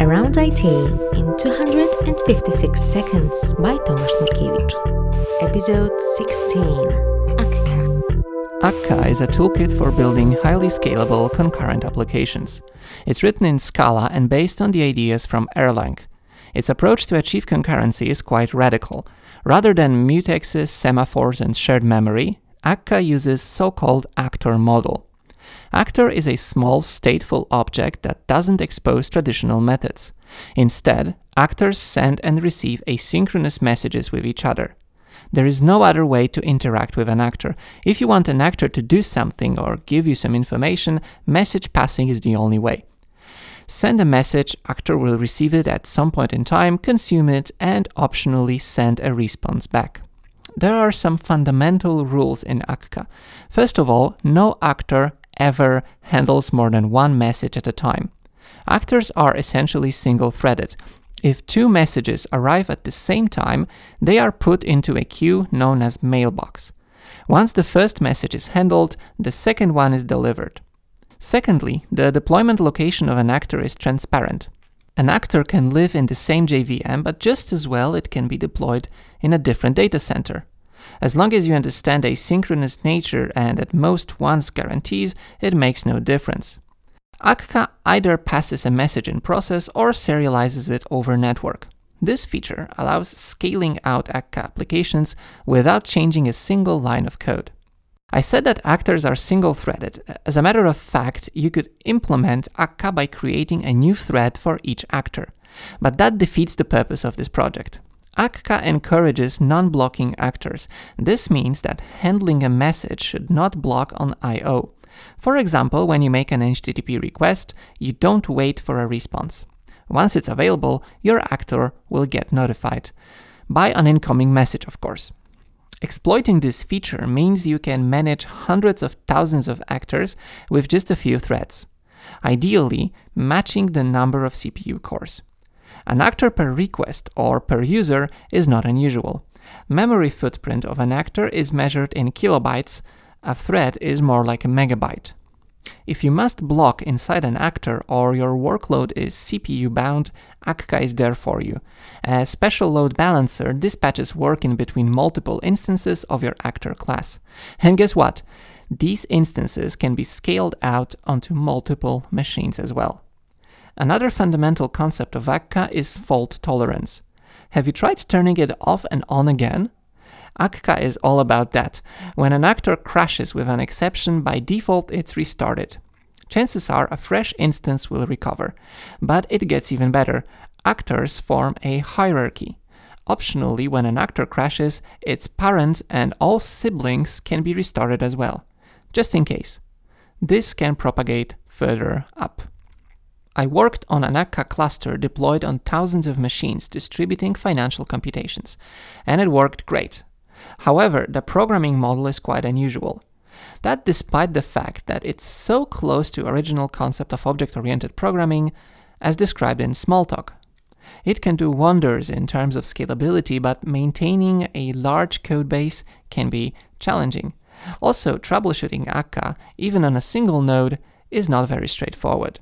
Around IT in 256 Seconds by Tomasz Nurkiewicz. Episode 16 Akka. Akka is a toolkit for building highly scalable concurrent applications. It's written in Scala and based on the ideas from Erlang. Its approach to achieve concurrency is quite radical. Rather than mutexes, semaphores, and shared memory, Akka uses so-called actor model. Actor is a small stateful object that doesn't expose traditional methods. Instead, actors send and receive asynchronous messages with each other. There is no other way to interact with an actor. If you want an actor to do something or give you some information, message passing is the only way. Send a message, actor will receive it at some point in time, consume it, and optionally send a response back. There are some fundamental rules in Akka. First of all, no actor ever handles more than one message at a time. Actors are essentially single threaded. If two messages arrive at the same time, they are put into a queue known as mailbox. Once the first message is handled, the second one is delivered. Secondly, the deployment location of an actor is transparent. An actor can live in the same JVM, but just as well it can be deployed in a different data center. As long as you understand asynchronous nature and at most once guarantees, it makes no difference. Akka either passes a message in process or serializes it over network. This feature allows scaling out Akka applications without changing a single line of code. I said that actors are single threaded. As a matter of fact, you could implement Akka by creating a new thread for each actor. But that defeats the purpose of this project. Akka encourages non-blocking actors. This means that handling a message should not block on I.O. For example, when you make an HTTP request, you don't wait for a response. Once it's available, your actor will get notified. By an incoming message, of course. Exploiting this feature means you can manage hundreds of thousands of actors with just a few threads. Ideally, matching the number of CPU cores. An actor per request or per user is not unusual. Memory footprint of an actor is measured in kilobytes, a thread is more like a megabyte. If you must block inside an actor or your workload is CPU bound, Akka is there for you. A special load balancer dispatches work in between multiple instances of your actor class. And guess what? These instances can be scaled out onto multiple machines as well. Another fundamental concept of Akka is fault tolerance. Have you tried turning it off and on again? Akka is all about that. When an actor crashes with an exception, by default it's restarted. Chances are a fresh instance will recover. But it gets even better. Actors form a hierarchy. Optionally, when an actor crashes, its parent and all siblings can be restarted as well, just in case. This can propagate further up. I worked on an Akka cluster deployed on thousands of machines distributing financial computations, and it worked great. However, the programming model is quite unusual. That despite the fact that it's so close to original concept of object-oriented programming as described in Smalltalk. It can do wonders in terms of scalability, but maintaining a large code base can be challenging. Also, troubleshooting Akka, even on a single node, is not very straightforward.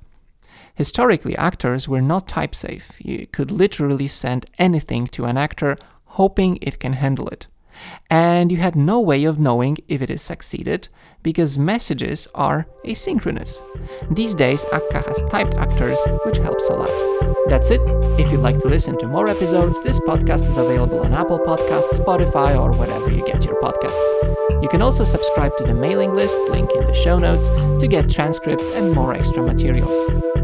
Historically, actors were not type safe. You could literally send anything to an actor hoping it can handle it. And you had no way of knowing if it is succeeded because messages are asynchronous. These days, Akka has typed actors, which helps a lot. That's it. If you'd like to listen to more episodes, this podcast is available on Apple Podcasts, Spotify, or wherever you get your podcasts. You can also subscribe to the mailing list, link in the show notes, to get transcripts and more extra materials.